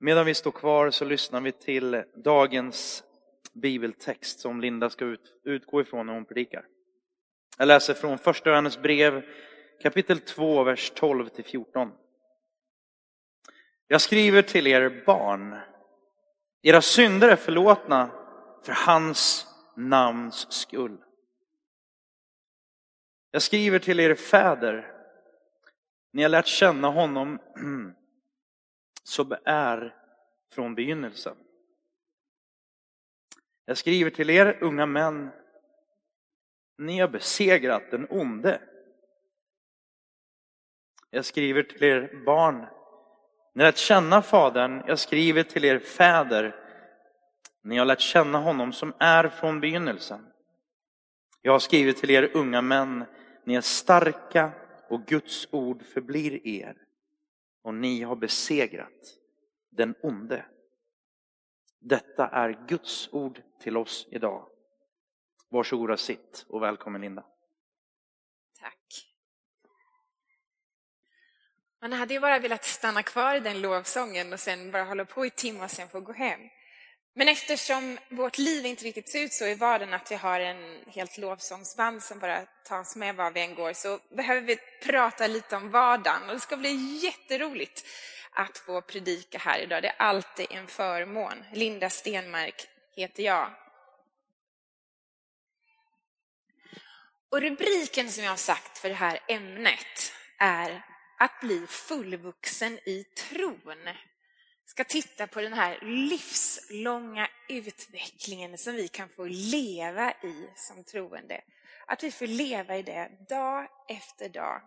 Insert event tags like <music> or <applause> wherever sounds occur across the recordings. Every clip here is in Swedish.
Medan vi står kvar så lyssnar vi till dagens bibeltext som Linda ska utgå ifrån när hon predikar. Jag läser från första Johannes brev kapitel 2, vers 12 till 14. Jag skriver till er barn. Era synder är förlåtna för hans namns skull. Jag skriver till er fäder. Ni har lärt känna honom som är från begynnelsen. Jag skriver till er unga män. Ni har besegrat den onde. Jag skriver till er barn. Ni har lärt känna Fadern. Jag skriver till er fäder. Ni har lärt känna honom som är från begynnelsen. Jag har skrivit till er unga män. Ni är starka och Guds ord förblir er. Och ni har besegrat den onde. Detta är Guds ord till oss idag. Varsågoda sitt och välkommen Linda. Tack. Man hade ju bara velat stanna kvar i den lovsången och sen bara hålla på i timmar och sen få gå hem. Men eftersom vårt liv inte riktigt ser ut så i vardagen att vi har en helt lovsångsband som bara tar oss med var vi än går så behöver vi prata lite om vardagen och det ska bli jätteroligt att få predika här idag. Det är alltid en förmån. Linda Stenmark heter jag. Och rubriken som jag har sagt för det här ämnet är att bli fullvuxen i tron ska titta på den här livslånga utvecklingen som vi kan få leva i som troende. Att vi får leva i det dag efter dag.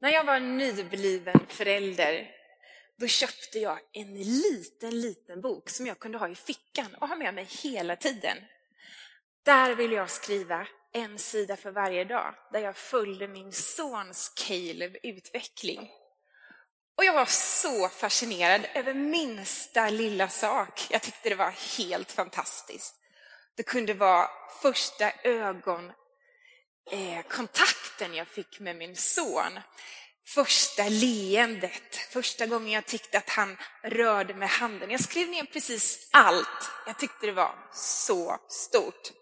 När jag var nybliven förälder, då köpte jag en liten, liten bok som jag kunde ha i fickan och ha med mig hela tiden. Där vill jag skriva en sida för varje dag, där jag följde min sons Caleb utveckling. Och jag var så fascinerad över minsta lilla sak. Jag tyckte det var helt fantastiskt. Det kunde vara första ögonkontakten eh, jag fick med min son. Första leendet, första gången jag tyckte att han rörde med handen. Jag skrev ner precis allt. Jag tyckte det var så stort.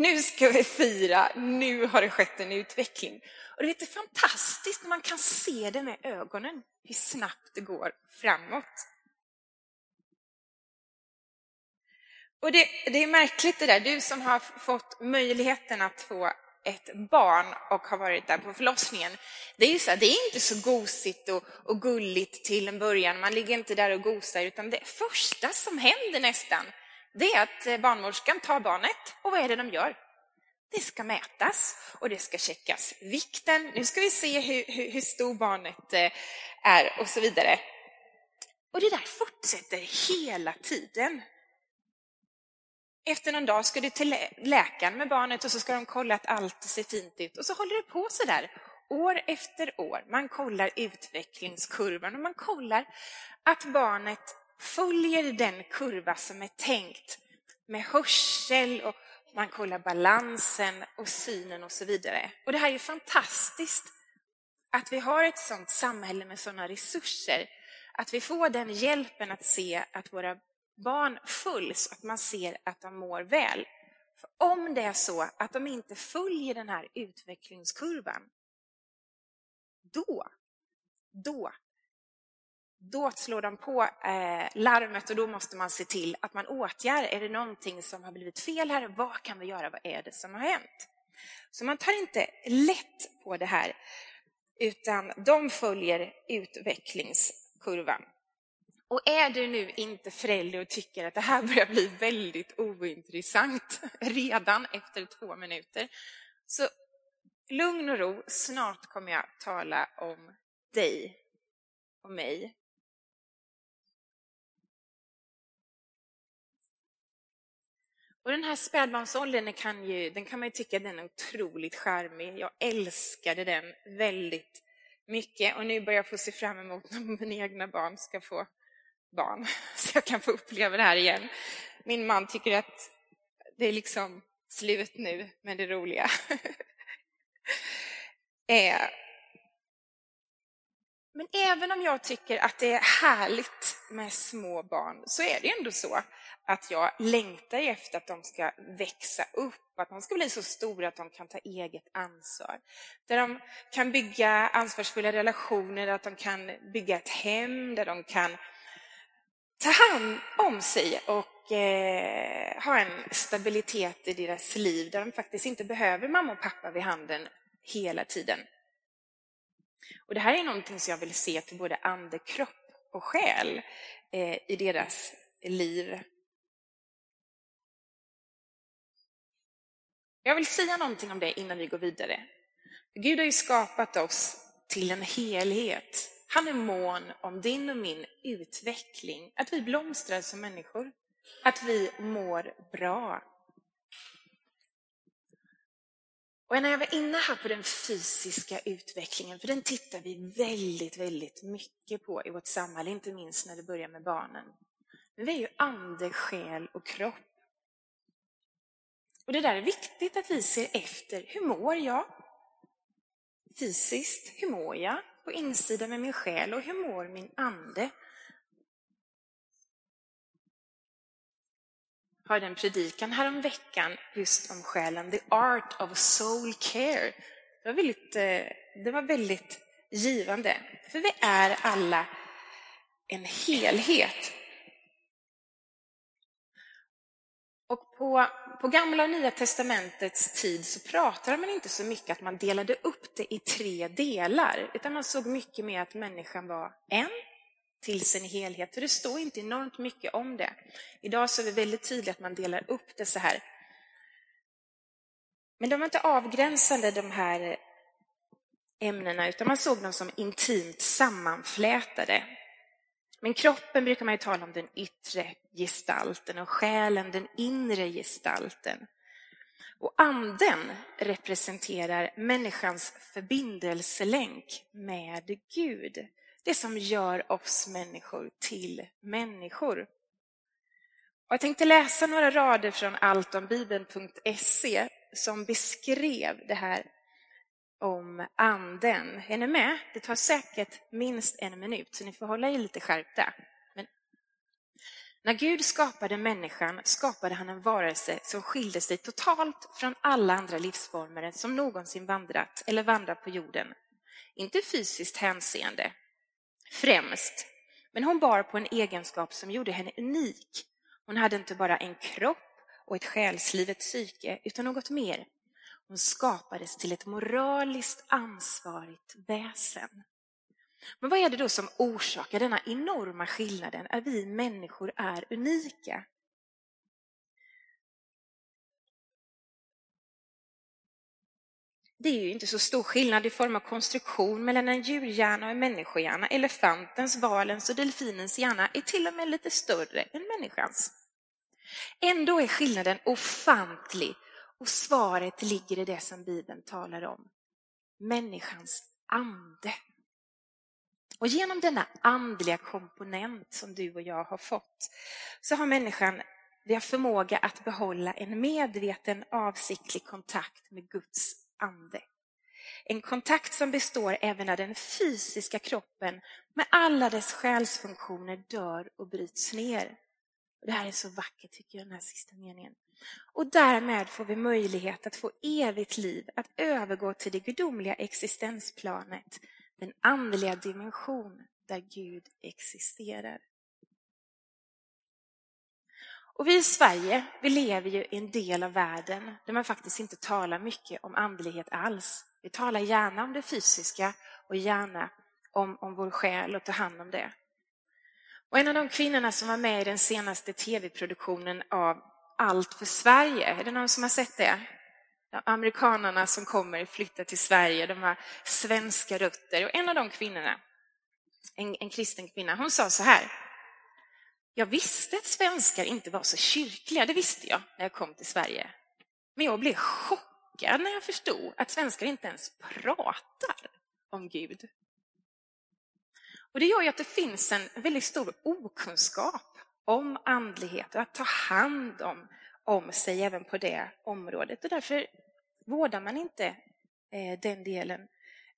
Nu ska vi fira, nu har det skett en utveckling. Och det är fantastiskt när man kan se det med ögonen, hur snabbt det går framåt. Och det, det är märkligt det där, du som har fått möjligheten att få ett barn och har varit där på förlossningen. Det är, så här, det är inte så gosigt och, och, gulligt till en början, man ligger inte där och gosar, utan det första som händer nästan, det är att eh, barnmorskan tar barnet och vad är det de gör? Det ska mätas och det ska checkas vikten. Nu ska vi se hur, hur, hur stor barnet eh, är och så vidare. Och det där fortsätter hela tiden. Efter någon dag ska du till läkaren med barnet och så ska de kolla att allt ser fint ut. Och så håller det på så där år efter år. Man kollar utvecklingskurvan och man kollar att barnet följer den kurva som är tänkt med hörsel och man kollar balansen och synen och så vidare. Och det här är ju fantastiskt att vi har ett sådant samhälle med sådana resurser. Att vi får den hjälpen att se att våra barn följs, att man ser att de mår väl. För om det är så att de inte följer den här utvecklingskurvan, då, då, då slår de på eh, larmet och då måste man se till att man åtgärdar. Är det någonting som har blivit fel här? Vad kan vi göra? Vad är det som har hänt? Så man tar inte lätt på det här, utan de följer utvecklingskurvan. Och är du nu inte förälder och tycker att det här börjar bli väldigt ointressant <laughs> redan efter två minuter, så lugn och ro, snart kommer jag tala om dig och mig. Och den här spädbarnsåldern kan, ju, den kan man ju tycka den är otroligt charmig. Jag älskade den väldigt mycket och nu börjar jag få se fram emot <laughs> när mina egna barn ska få barn, <laughs> så jag kan få uppleva det här igen. Min man tycker att det är liksom slut nu med det roliga. <laughs> Eh, men även om jag tycker att det är härligt med små barn så är det ändå så att jag längtar efter att de ska växa upp, att de ska bli så stora att de kan ta eget ansvar. Där de kan bygga ansvarsfulla relationer, att de kan bygga ett hem, där de kan ta hand om sig och eh, ha en stabilitet i deras liv där de faktiskt inte behöver mamma och pappa vid handen hela tiden. Och Det här är någonting som jag vill se till både ande, kropp och själ eh, i deras liv. Jag vill säga någonting om det innan vi går vidare. Gud har ju skapat oss till en helhet. Han är mån om din och min utveckling, att vi blomstrar som människor, att vi mår bra. Och när jag var inne här på den fysiska utvecklingen, för den tittar vi väldigt, väldigt mycket på i vårt samhälle, inte minst när det börjar med barnen. Men vi är ju ande, själ och kropp. Och det där är viktigt att vi ser efter. Hur mår jag? Fysiskt, hur mår jag? På insidan med min själ och hur mår min ande? Hörde en predikan häromveckan just om själen, The Art of Soul Care. Det var väldigt, eh, det var väldigt givande, för vi är alla en helhet. Och på, på Gamla och Nya Testamentets tid så pratade man inte så mycket att man delade upp det i tre delar, utan man såg mycket mer att människan var en, till sin helhet. För det står inte enormt mycket om det. Idag så är det väldigt tydligt att man delar upp det så här. Men de var inte avgränsade, de här ämnena, utan man såg dem som intimt sammanflätade. Men kroppen brukar man ju tala om den yttre gestalten och själen den inre gestalten. Och anden representerar människans förbindelselänk med Gud det som gör oss människor till människor. Och jag tänkte läsa några rader från alltombibeln.se som beskrev det här om anden. Är ni med? Det tar säkert minst en minut, så ni får hålla er lite skärpta. Men när Gud skapade människan skapade han en varelse som skilde sig totalt från alla andra livsformer som någonsin vandrat eller vandrar på jorden. Inte fysiskt hänseende, främst. Men hon bar på en egenskap som gjorde henne unik. Hon hade inte bara en kropp och ett själslivets psyke, utan något mer. Hon skapades till ett moraliskt ansvarigt väsen. Men vad är det då som orsakar denna enorma skillnaden, att vi människor är unika? Det är ju inte så stor skillnad i form av konstruktion mellan en djurhjärna och en människohjärna. Elefantens, valens och delfinens hjärna är till och med lite större än människans. Ändå är skillnaden ofantlig och svaret ligger i det som Bibeln talar om. Människans ande. Och genom denna andliga komponent som du och jag har fått så har människan vi har förmåga att behålla en medveten avsiktlig kontakt med Guds ande. En kontakt som består även när den fysiska kroppen med alla dess själsfunktioner dör och bryts ner. Det här är så vackert tycker jag, den här sista meningen. Och därmed får vi möjlighet att få evigt liv, att övergå till det gudomliga existensplanet, den andliga dimension där Gud existerar. Och vi i Sverige, vi lever ju i en del av världen där man faktiskt inte talar mycket om andlighet alls. Vi talar gärna om det fysiska och gärna om, om vår själ och tar hand om det. Och en av de kvinnorna som var med i den senaste tv-produktionen av Allt för Sverige, är det någon som har sett det? De amerikanerna som kommer flytta till Sverige, de har svenska rötter. Och en av de kvinnorna, en, en kristen kvinna, hon sa så här. Jag visste att svenskar inte var så kyrkliga, det visste jag när jag kom till Sverige. Men jag blev chockad när jag förstod att svenskar inte ens pratar om Gud. Och Det gör ju att det finns en väldigt stor okunskap om andlighet och att ta hand om, om sig även på det området. Och därför vårdar man inte eh, den delen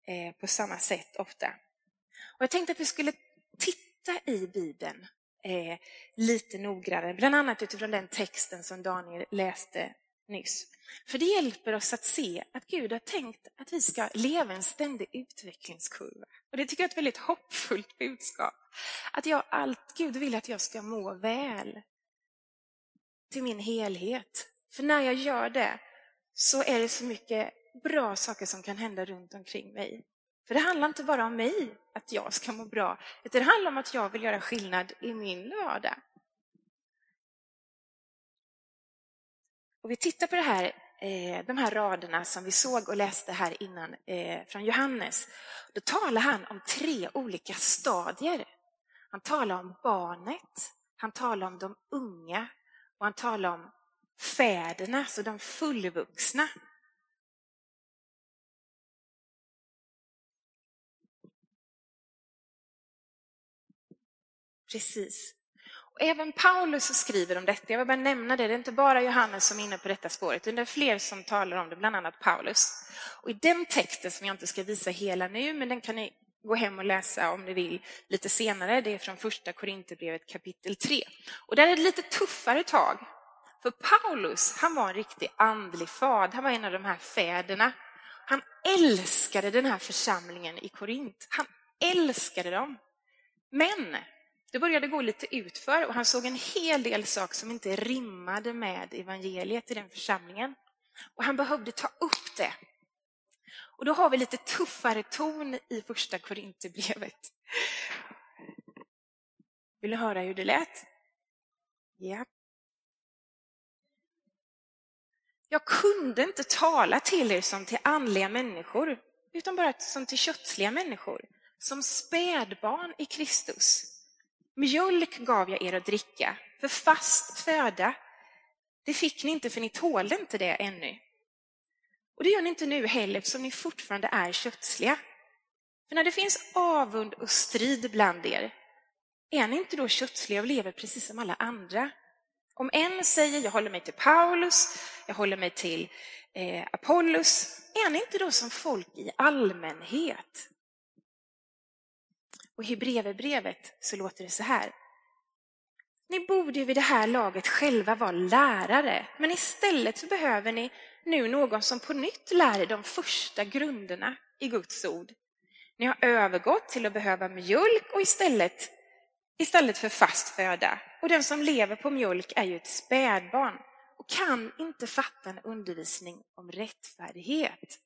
eh, på samma sätt ofta. Och jag tänkte att vi skulle titta i Bibeln eh, lite noggrannare, bland annat utifrån den texten som Daniel läste nyss. För det hjälper oss att se att Gud har tänkt att vi ska leva en ständig utvecklingskurva. Och det tycker jag är ett väldigt hoppfullt budskap. Att jag allt, Gud vill att jag ska må väl till min helhet. För när jag gör det så är det så mycket bra saker som kan hända runt omkring mig. För det handlar inte bara om mig, att jag ska må bra, utan det handlar om att jag vill göra skillnad i min vardag. Och vi tittar på det här, eh, de här raderna som vi såg och läste här innan eh, från Johannes. Då talar han om tre olika stadier. Han talar om barnet, han talar om de unga och han talar om fäderna, så de fullvuxna. Precis. Och även Paulus skriver om detta. Jag vill bara nämna det. Det är inte bara Johannes som är inne på detta spåret, utan det är fler som talar om det, bland annat Paulus. Och I den texten, som jag inte ska visa hela nu, men den kan ni gå hem och läsa om ni vill lite senare. Det är från första Korinthierbrevet kapitel 3. Och där är det lite tuffare tag. För Paulus, han var en riktig andlig fad. Han var en av de här fäderna. Han älskade den här församlingen i Korint. Han älskade dem. Men det började gå lite utför och han såg en hel del saker som inte rimmade med evangeliet i den församlingen. Och han behövde ta upp det. Och då har vi lite tuffare ton i första Korinthierbrevet. Vill du höra hur det lät? Ja. Jag kunde inte tala till er som till andliga människor, utan bara som till kötsliga människor, som spädbarn i Kristus. Mjölk gav jag er att dricka, för fast föda, det fick ni inte för ni tålde inte det ännu. Och det gör ni inte nu heller eftersom ni fortfarande är kötsliga. För när det finns avund och strid bland er, är ni inte då kötsliga och lever precis som alla andra? Om en säger jag håller mig till Paulus, jag håller mig till eh, Apollos, är ni inte då som folk i allmänhet? Och i Hebreerbrevet så låter det så här. Ni borde ju vid det här laget själva vara lärare, men istället så behöver ni nu någon som på nytt lär er de första grunderna i Guds ord. Ni har övergått till att behöva mjölk och istället, istället för fast föda. Och den som lever på mjölk är ju ett spädbarn och kan inte fatta en undervisning om rättfärdighet.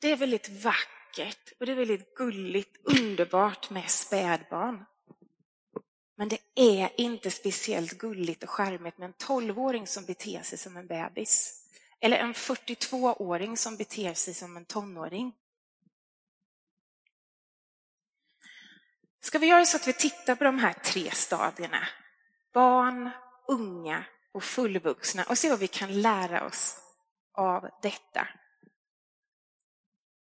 Det är väldigt vackert vackert och det är väldigt gulligt, underbart med spädbarn. Men det är inte speciellt gulligt och charmigt med en 12-åring som beter sig som en bebis. Eller en 42-åring som beter sig som en tonåring. Ska vi göra så att vi tittar på de här tre stadierna? Barn, unga och fullvuxna och se vad vi kan lära oss av detta.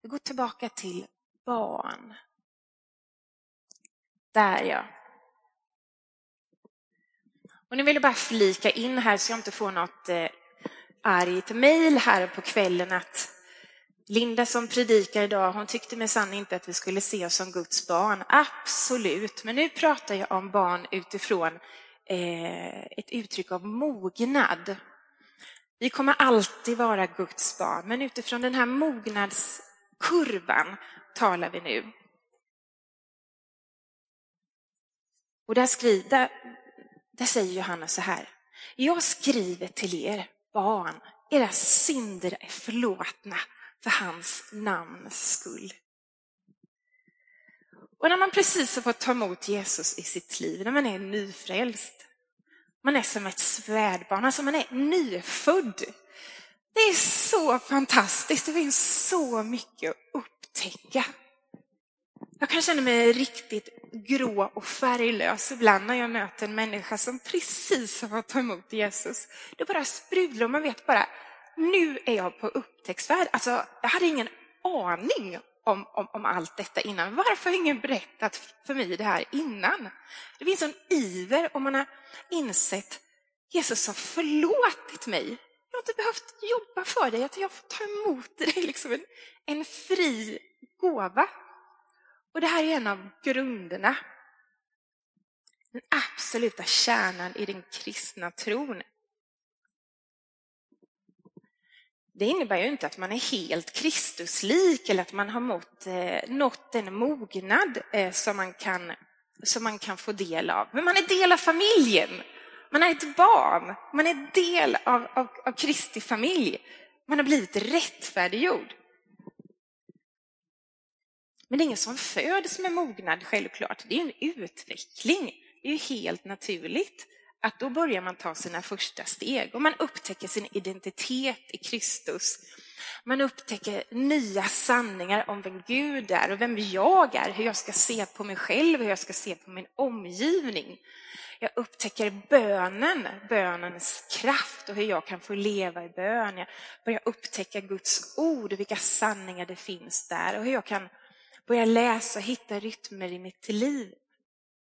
Vi går tillbaka till barn. Där ja. Och nu vill jag bara flika in här så jag inte får något eh, argt mejl här på kvällen att Linda som predikar idag, hon tyckte minsann inte att vi skulle se oss som Guds barn. Absolut, men nu pratar jag om barn utifrån eh, ett uttryck av mognad. Vi kommer alltid vara Guds barn, men utifrån den här mognads kurvan talar vi nu. Och där, skriver, där, där säger Johannes så här. Jag skriver till er barn, era synder är förlåtna för hans namns skull. Och när man precis har fått ta emot Jesus i sitt liv, när man är nyfrälst, man är som ett svärdbarn, alltså man är nyfödd. Det är så fantastiskt, det finns så mycket att upptäcka. Jag kan känna mig riktigt grå och färglös ibland när jag möter en människa som precis har fått ta emot Jesus. Det bara sprudlar och man vet bara, nu är jag på upptäcktsfärd. Alltså, jag hade ingen aning om, om, om allt detta innan. Varför har ingen berättat för mig det här innan? Det finns en iver och man har insett Jesus har förlåtit mig jag har inte behövt jobba för dig, att jag får ta emot dig <laughs> liksom en, en fri gåva. Och det här är en av grunderna. Den absoluta kärnan i den kristna tron. Det innebär ju inte att man är helt Kristuslik eller att man har mått, eh, nått den mognad eh, som, man kan, som man kan få del av. Men man är del av familjen. Man är ett barn. Man är del av, av, av Kristi familj. Man har blivit rättfärdiggjord. Men det är ingen som föds med mognad, självklart. Det är en utveckling. Det är ju helt naturligt att då börjar man ta sina första steg och man upptäcker sin identitet i Kristus. Man upptäcker nya sanningar om vem Gud är och vem jag är, hur jag ska se på mig själv, hur jag ska se på min omgivning. Jag upptäcker bönen, bönens kraft och hur jag kan få leva i bön. Jag börjar upptäcka Guds ord och vilka sanningar det finns där och hur jag kan börja läsa och hitta rytmer i mitt liv.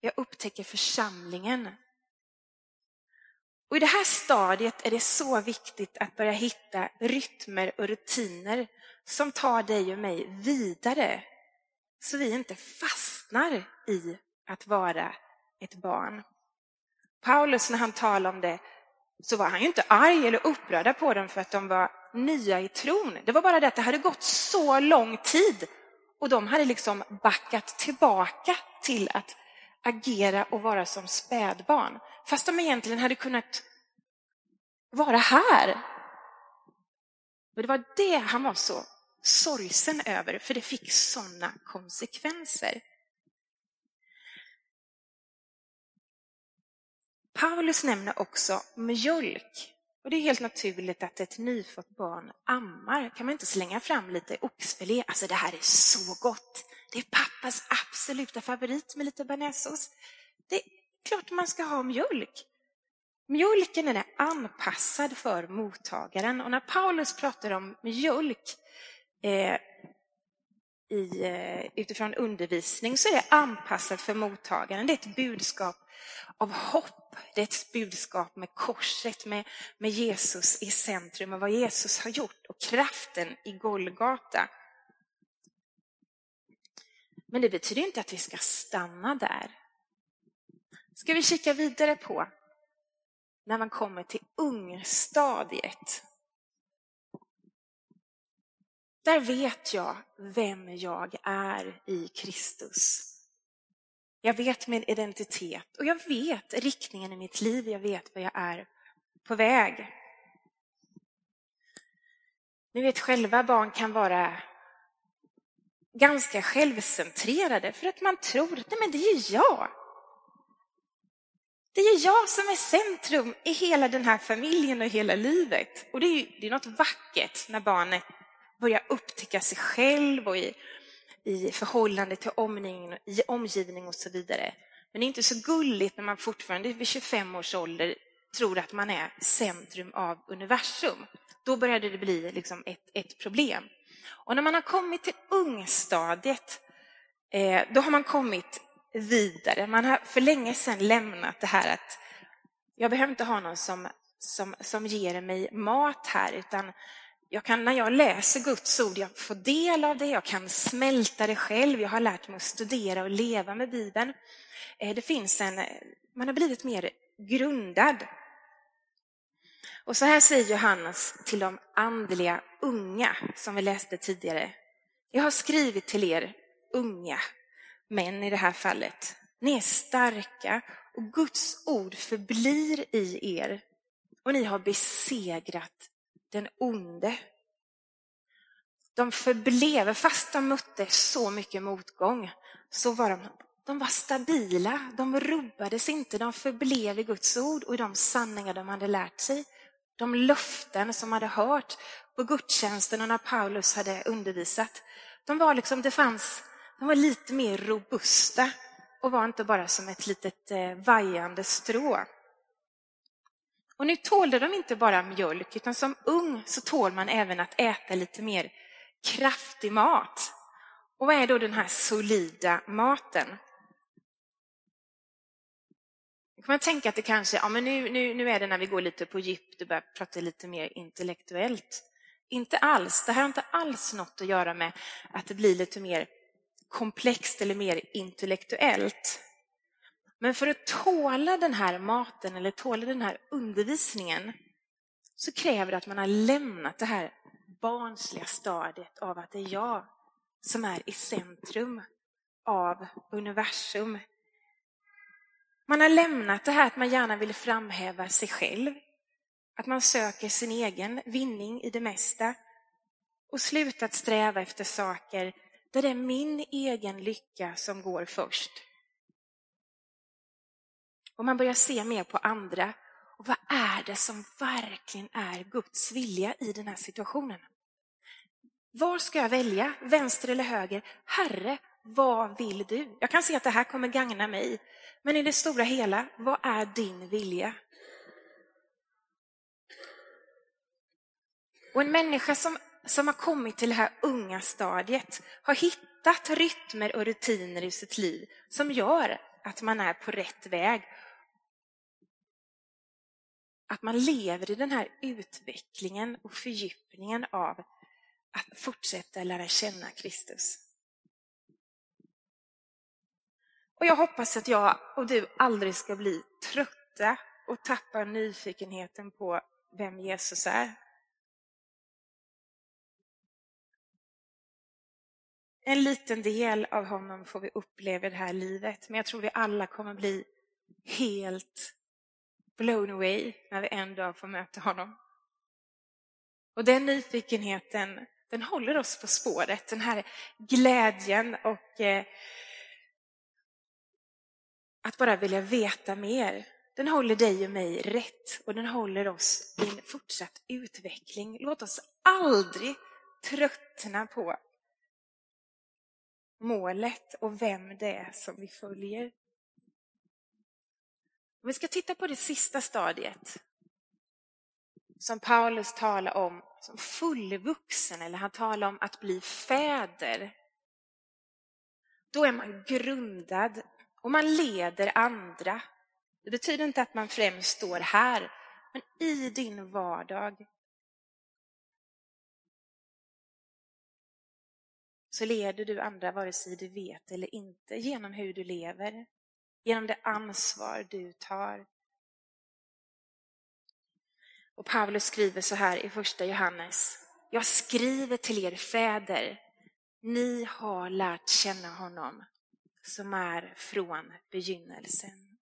Jag upptäcker församlingen. Och I det här stadiet är det så viktigt att börja hitta rytmer och rutiner som tar dig och mig vidare så vi inte fastnar i att vara ett barn. Paulus, när han talade om det, så var han ju inte arg eller upprörd på dem för att de var nya i tron. Det var bara det att det hade gått så lång tid och de hade liksom backat tillbaka till att agera och vara som spädbarn. Fast de egentligen hade kunnat vara här. Och det var det han var så sorgsen över, för det fick sådana konsekvenser. Paulus nämner också mjölk. Och det är helt naturligt att ett nyfött barn ammar. Kan man inte slänga fram lite oxfilé? Alltså det här är så gott. Det är pappas absoluta favorit med lite bearnaisesås. Det är klart man ska ha mjölk. Mjölken är anpassad för mottagaren och när Paulus pratar om mjölk eh, i, eh, utifrån undervisning så är det anpassat för mottagaren. Det är ett budskap av hopp. Det är ett budskap med korset, med, med Jesus i centrum och vad Jesus har gjort och kraften i Golgata. Men det betyder inte att vi ska stanna där. Ska vi kika vidare på när man kommer till ungstadiet. Där vet jag vem jag är i Kristus. Jag vet min identitet och jag vet riktningen i mitt liv. Jag vet vad jag är på väg. Ni vet själva, barn kan vara ganska självcentrerade för att man tror att nej men det är jag. Det är jag som är centrum i hela den här familjen och hela livet. Och det är, det är något vackert när barnet börja upptäcka sig själv och i, i förhållande till omgivning, i omgivning och så vidare. Men det är inte så gulligt när man fortfarande vid 25 års ålder tror att man är centrum av universum. Då började det bli liksom ett, ett problem. Och när man har kommit till ungstadiet, eh, då har man kommit vidare. Man har för länge sedan lämnat det här att jag behöver inte ha någon som, som, som ger mig mat här, utan jag kan, när jag läser Guds ord, jag får del av det, jag kan smälta det själv, jag har lärt mig att studera och leva med Bibeln. Eh, det finns en, eh, man har blivit mer grundad. Och så här säger Johannes till de andliga unga, som vi läste tidigare. Jag har skrivit till er unga män i det här fallet. Ni är starka och Guds ord förblir i er och ni har besegrat den onde. De förblev, fast de mötte så mycket motgång, så var de, de var stabila, de rubbades inte, de förblev i Guds ord och i de sanningar de hade lärt sig. De löften som hade hört på gudstjänsten och när Paulus hade undervisat. De var liksom, det fanns de var lite mer robusta och var inte bara som ett litet eh, vajande strå. Och nu tålde de inte bara mjölk, utan som ung så tål man även att äta lite mer kraftig mat. Och vad är då den här solida maten? Då kan man tänka att det kanske, ja men nu, nu, nu är det när vi går lite på djup, och börjar prata lite mer intellektuellt. Inte alls. Det här har inte alls något att göra med att det blir lite mer komplext eller mer intellektuellt. Men för att tåla den här maten eller tåla den här undervisningen så kräver det att man har lämnat det här barnsliga stadiet av att det är jag som är i centrum av universum. Man har lämnat det här att man gärna vill framhäva sig själv, att man söker sin egen vinning i det mesta och slutat sträva efter saker där det är min egen lycka som går först. Och man börjar se mer på andra. Och vad är det som verkligen är Guds vilja i den här situationen? Var ska jag välja? Vänster eller höger? Herre, vad vill du? Jag kan se att det här kommer gagna mig. Men i det stora hela, vad är din vilja? Och en människa som, som har kommit till det här unga stadiet har hittat rytmer och rutiner i sitt liv som gör att man är på rätt väg. Att man lever i den här utvecklingen och fördjupningen av att fortsätta lära känna Kristus. Och jag hoppas att jag och du aldrig ska bli trötta och tappa nyfikenheten på vem Jesus är. En liten del av honom får vi uppleva i det här livet, men jag tror vi alla kommer bli helt blown away när vi en dag får möta honom. Och den nyfikenheten, den håller oss på spåret, den här glädjen och eh, att bara vilja veta mer. Den håller dig och mig rätt och den håller oss i en fortsatt utveckling. Låt oss aldrig tröttna på målet och vem det är som vi följer. Vi ska titta på det sista stadiet som Paulus talar om som fullvuxen, eller han talar om att bli fäder. Då är man grundad och man leder andra. Det betyder inte att man främst står här, men i din vardag så leder du andra vare sig du vet eller inte genom hur du lever, genom det ansvar du tar. Och Paulus skriver så här i första Johannes. Jag skriver till er fäder, ni har lärt känna honom som är från begynnelsen.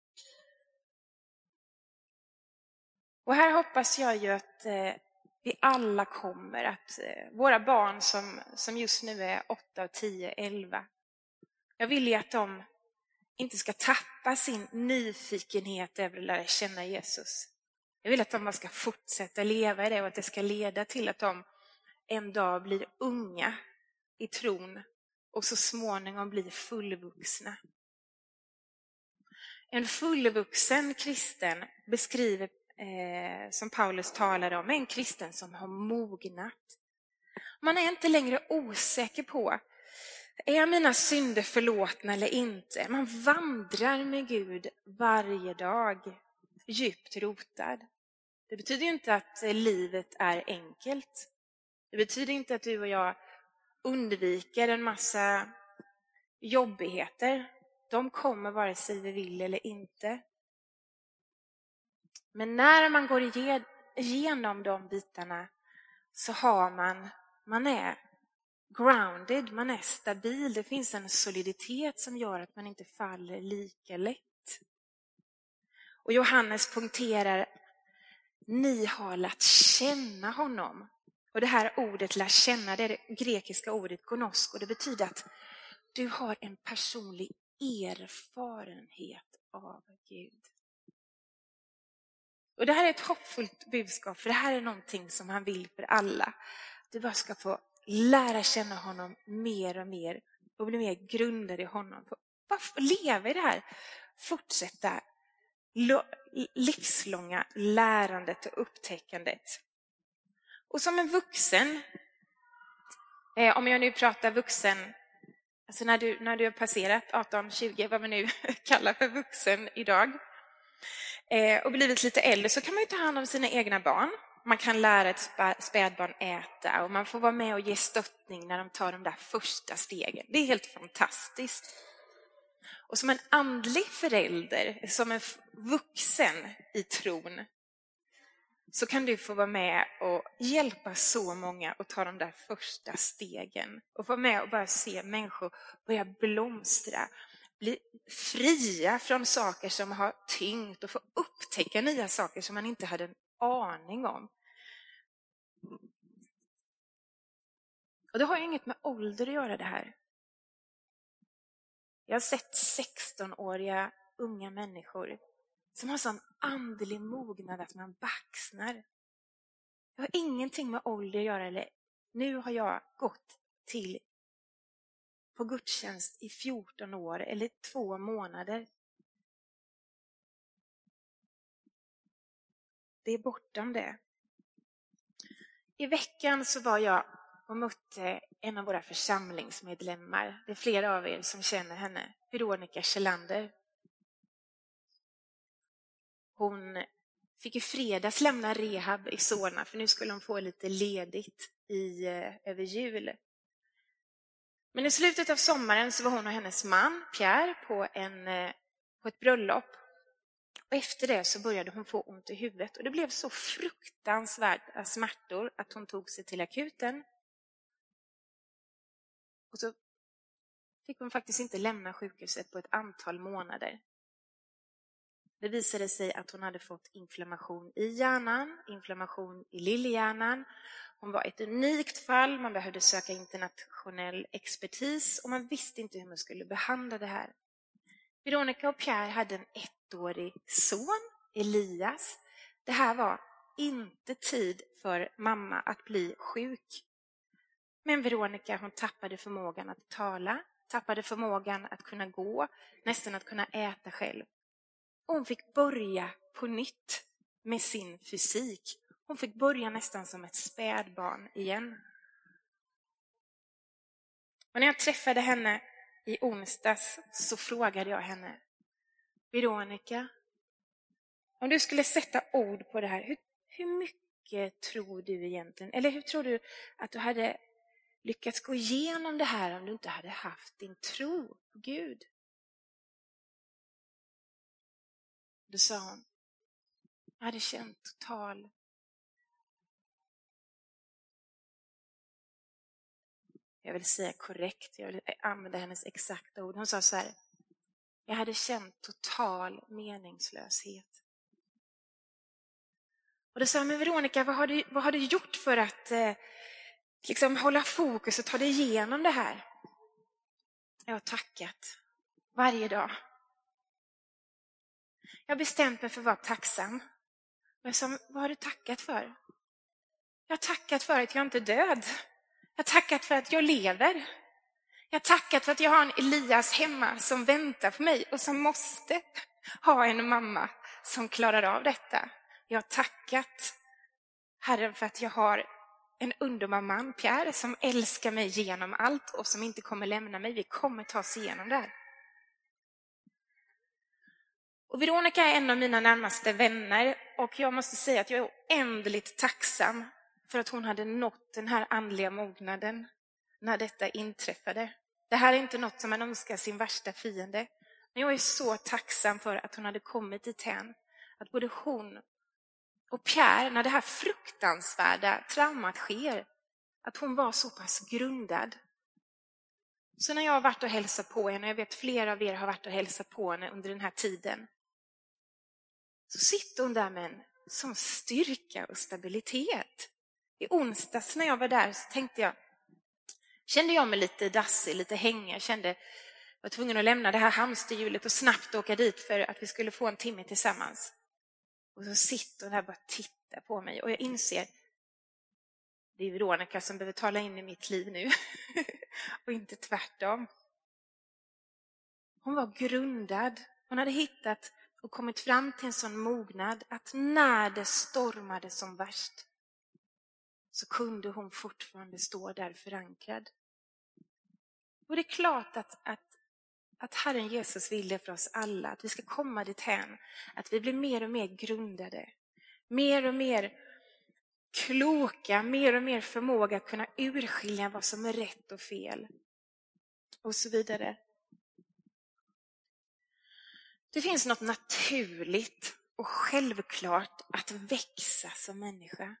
Och här hoppas jag ju att eh, vi alla kommer, att eh, våra barn som, som just nu är 8, 10, 11, jag vill ju att de inte ska tappa sin nyfikenhet över att lära känna Jesus. Jag vill att de ska fortsätta leva i det och att det ska leda till att de en dag blir unga i tron och så småningom blir fullvuxna. En fullvuxen kristen beskriver, eh, som Paulus talade om, en kristen som har mognat. Man är inte längre osäker på, är mina synder förlåtna eller inte? Man vandrar med Gud varje dag, djupt rotad. Det betyder inte att eh, livet är enkelt. Det betyder inte att du och jag undviker en massa jobbigheter. De kommer vare sig vi vill eller inte. Men när man går igenom de bitarna så har man, man är grounded, man är stabil. Det finns en soliditet som gör att man inte faller lika lätt. Och Johannes punkterar, ni har lärt känna honom och det här ordet lär känna, det är det grekiska ordet gonosko. Det betyder att du har en personlig erfarenhet av Gud. Och Det här är ett hoppfullt budskap, för det här är någonting som han vill för alla. Du bara ska få lära känna honom mer och mer och bli mer grundad i honom. Bara leva i det här, fortsätta livslånga lärandet och upptäckandet. Och som en vuxen, eh, om jag nu pratar vuxen, alltså när du, när du har passerat 18, 20, vad vi nu <laughs> kallar för vuxen idag, eh, och blivit lite äldre så kan man ju ta hand om sina egna barn man kan lära ett spädbarn äta och man får vara med och ge stöttning när de tar de där första stegen. Det är helt fantastiskt. Och som en andlig förälder, som en vuxen i tron, så kan du få vara med och hjälpa så många att ta de där första stegen. Och vara med och bara se människor börja blomstra, bli fria från saker som har tyngt och få upptäcka nya saker som man inte hade en aning om. Och det har ju inget med ålder att göra det här. Jag har sett 16-åriga unga människor som har sån andlig mognad att man baxnar. Det har ingenting med ålder att göra. Eller, nu har jag gått till på gudstjänst i 14 år eller två månader. Det är bortom det. I veckan så var jag och mötte en av våra församlingsmedlemmar. Det är flera av er som känner henne, Veronica Kjellander. Hon fick i fredags lämna rehab i Solna för nu skulle hon få lite ledigt i, eh, över jul. Men i slutet av sommaren så var hon och hennes man Pierre på, en, eh, på ett bröllop. Och efter det så började hon få ont i huvudet och det blev så fruktansvärda smärtor att hon tog sig till akuten. Och så fick hon faktiskt inte lämna sjukhuset på ett antal månader. Det visade sig att hon hade fått inflammation i hjärnan, inflammation i lillhjärnan. Hon var ett unikt fall, man behövde söka internationell expertis och man visste inte hur man skulle behandla det här. Veronica och Pierre hade en ettårig son, Elias. Det här var inte tid för mamma att bli sjuk. Men Veronica hon tappade förmågan att tala, tappade förmågan att kunna gå, nästan att kunna äta själv. Hon fick börja på nytt med sin fysik. Hon fick börja nästan som ett spädbarn igen. Och när jag träffade henne i onsdags så frågade jag henne, Veronica, om du skulle sätta ord på det här, hur, hur mycket tror du egentligen, eller hur tror du att du hade lyckats gå igenom det här om du inte hade haft din tro på Gud? Då sa hon, jag hade känt total jag vill säga korrekt, jag vill använda hennes exakta ord. Hon sa så här, jag hade känt total meningslöshet. Och då sa jag, men Veronica, vad har du, vad har du gjort för att eh, liksom hålla fokus och ta dig igenom det här? Jag har tackat varje dag. Jag har bestämt mig för att vara tacksam. Och jag sa, vad har du tackat för? Jag har tackat för att jag inte är död. Jag har tackat för att jag lever. Jag har tackat för att jag har en Elias hemma som väntar på mig och som måste ha en mamma som klarar av detta. Jag har tackat Herren för att jag har en underbar man, Pierre, som älskar mig genom allt och som inte kommer lämna mig. Vi kommer ta oss igenom det här. Och Veronica är en av mina närmaste vänner och jag måste säga att jag är oändligt tacksam för att hon hade nått den här andliga mognaden när detta inträffade. Det här är inte något som man önskar sin värsta fiende. Men jag är så tacksam för att hon hade kommit dithän att både hon och Pierre, när det här fruktansvärda traumat sker, att hon var så pass grundad. Så när jag har varit och hälsat på henne, jag vet flera av er har varit och hälsat på henne under den här tiden, så sitter hon där med en sån styrka och stabilitet. I onsdags när jag var där så tänkte jag, kände jag mig lite dassig, lite hängig. Jag kände jag var tvungen att lämna det här hamsterhjulet och snabbt åka dit för att vi skulle få en timme tillsammans. Och så sitter hon där och bara tittar på mig och jag inser det är Veronica som behöver tala in i mitt liv nu <laughs> och inte tvärtom. Hon var grundad. Hon hade hittat och kommit fram till en sån mognad att när det stormade som värst så kunde hon fortfarande stå där förankrad. Och det är klart att, att, att Herren Jesus vill det för oss alla, att vi ska komma dithän, att vi blir mer och mer grundade, mer och mer kloka, mer och mer förmåga att kunna urskilja vad som är rätt och fel. Och så vidare. Det finns något naturligt och självklart att växa som människa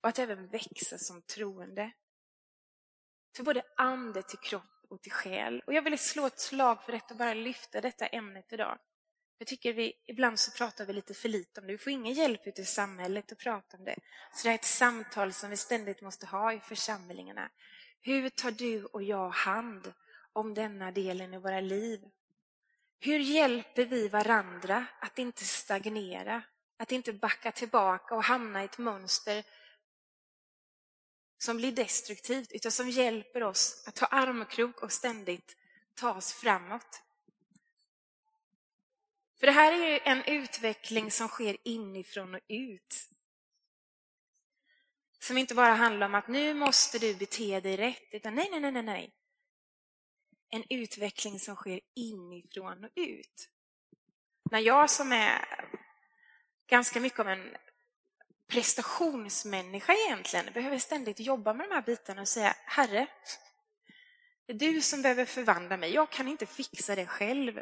och att även växa som troende. För både ande till kropp och till själ. Och jag vill slå ett slag för detta och bara lyfta detta ämnet idag. Jag tycker vi, ibland så pratar vi lite för lite om det. Vi får ingen hjälp ute i samhället att prata om det. Så det är ett samtal som vi ständigt måste ha i församlingarna. Hur tar du och jag hand om denna delen i våra liv? Hur hjälper vi varandra att inte stagnera, att inte backa tillbaka och hamna i ett mönster som blir destruktivt, utan som hjälper oss att ta armkrok och ständigt ta oss framåt. För det här är ju en utveckling som sker inifrån och ut. Som inte bara handlar om att nu måste du bete dig rätt, utan nej, nej, nej, nej. En utveckling som sker inifrån och ut. När jag som är ganska mycket av en prestationsmänniska egentligen, behöver ständigt jobba med de här bitarna och säga Herre, det är du som behöver förvandla mig, jag kan inte fixa det själv.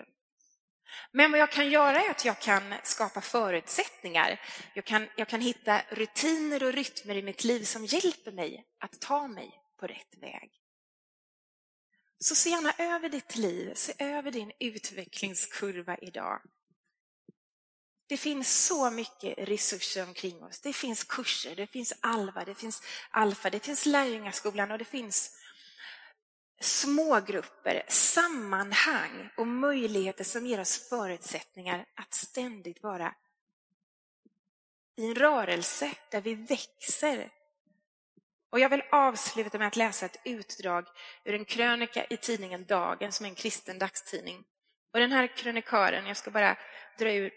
Men vad jag kan göra är att jag kan skapa förutsättningar. Jag kan, jag kan hitta rutiner och rytmer i mitt liv som hjälper mig att ta mig på rätt väg. Så se gärna över ditt liv, se över din utvecklingskurva idag. Det finns så mycket resurser omkring oss. Det finns kurser, det finns Alva, det finns Alfa, det finns Lärjungaskolan och det finns smågrupper, sammanhang och möjligheter som ger oss förutsättningar att ständigt vara i en rörelse där vi växer. Och jag vill avsluta med att läsa ett utdrag ur en krönika i tidningen Dagen som är en kristen dagstidning. Och den här krönikören, jag ska bara dra ur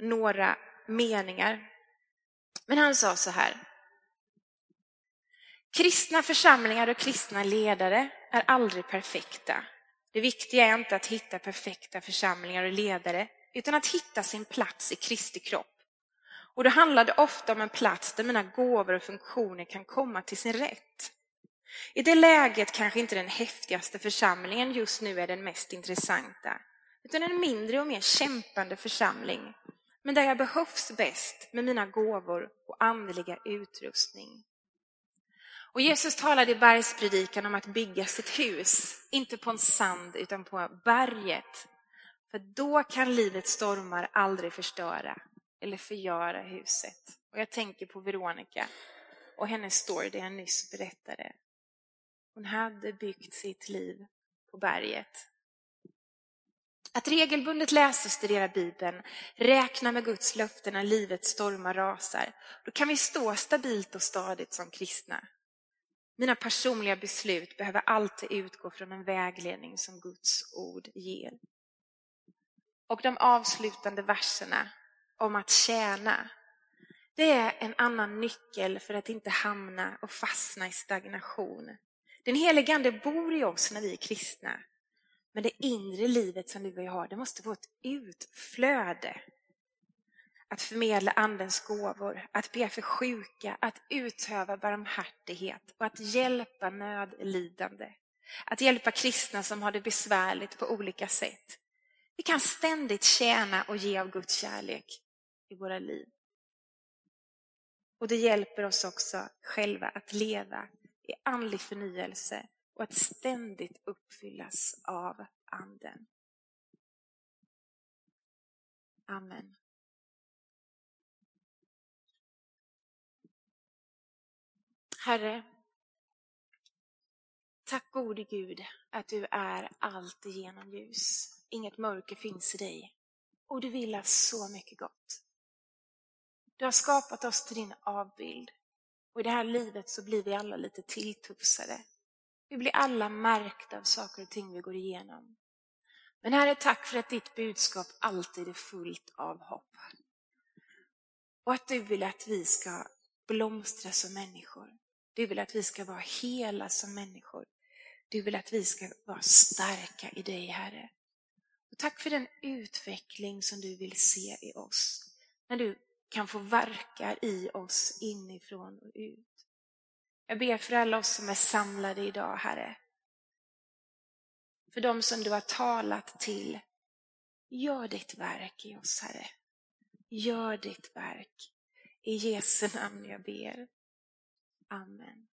några meningar. Men han sa så här. Kristna församlingar och kristna ledare är aldrig perfekta. Det viktiga är inte att hitta perfekta församlingar och ledare, utan att hitta sin plats i Kristi kropp. Och det handlade ofta om en plats där mina gåvor och funktioner kan komma till sin rätt. I det läget kanske inte den häftigaste församlingen just nu är den mest intressanta, utan en mindre och mer kämpande församling men där jag behövs bäst med mina gåvor och andliga utrustning. Och Jesus talade i bergspredikan om att bygga sitt hus, inte på en sand utan på berget. För då kan livets stormar aldrig förstöra eller förgöra huset. Och jag tänker på Veronica och hennes story, det jag nyss berättade. Hon hade byggt sitt liv på berget. Att regelbundet läsa och studera Bibeln, räkna med Guds löften när livets stormar rasar, då kan vi stå stabilt och stadigt som kristna. Mina personliga beslut behöver alltid utgå från en vägledning som Guds ord ger. Och de avslutande verserna om att tjäna, det är en annan nyckel för att inte hamna och fastna i stagnation. Den helige Ande bor i oss när vi är kristna. Men det inre livet som du och jag har, det måste få ett utflöde. Att förmedla Andens gåvor, att be för sjuka, att utöva barmhärtighet och att hjälpa nödlidande. Att hjälpa kristna som har det besvärligt på olika sätt. Vi kan ständigt tjäna och ge av Guds kärlek i våra liv. Och det hjälper oss också själva att leva i andlig förnyelse och att ständigt uppfyllas av Anden. Amen. Herre, tack gode Gud att du är allt genom ljus. Inget mörker finns i dig och du vill oss så mycket gott. Du har skapat oss till din avbild och i det här livet så blir vi alla lite tilltufsade. Vi blir alla märkta av saker och ting vi går igenom. Men Herre, tack för att ditt budskap alltid är fullt av hopp. Och att du vill att vi ska blomstra som människor. Du vill att vi ska vara hela som människor. Du vill att vi ska vara starka i dig, Herre. Och tack för den utveckling som du vill se i oss. När du kan få verka i oss inifrån och ut. Jag ber för alla oss som är samlade idag, Herre. För de som du har talat till. Gör ditt verk i oss, Herre. Gör ditt verk. I Jesu namn jag ber. Amen.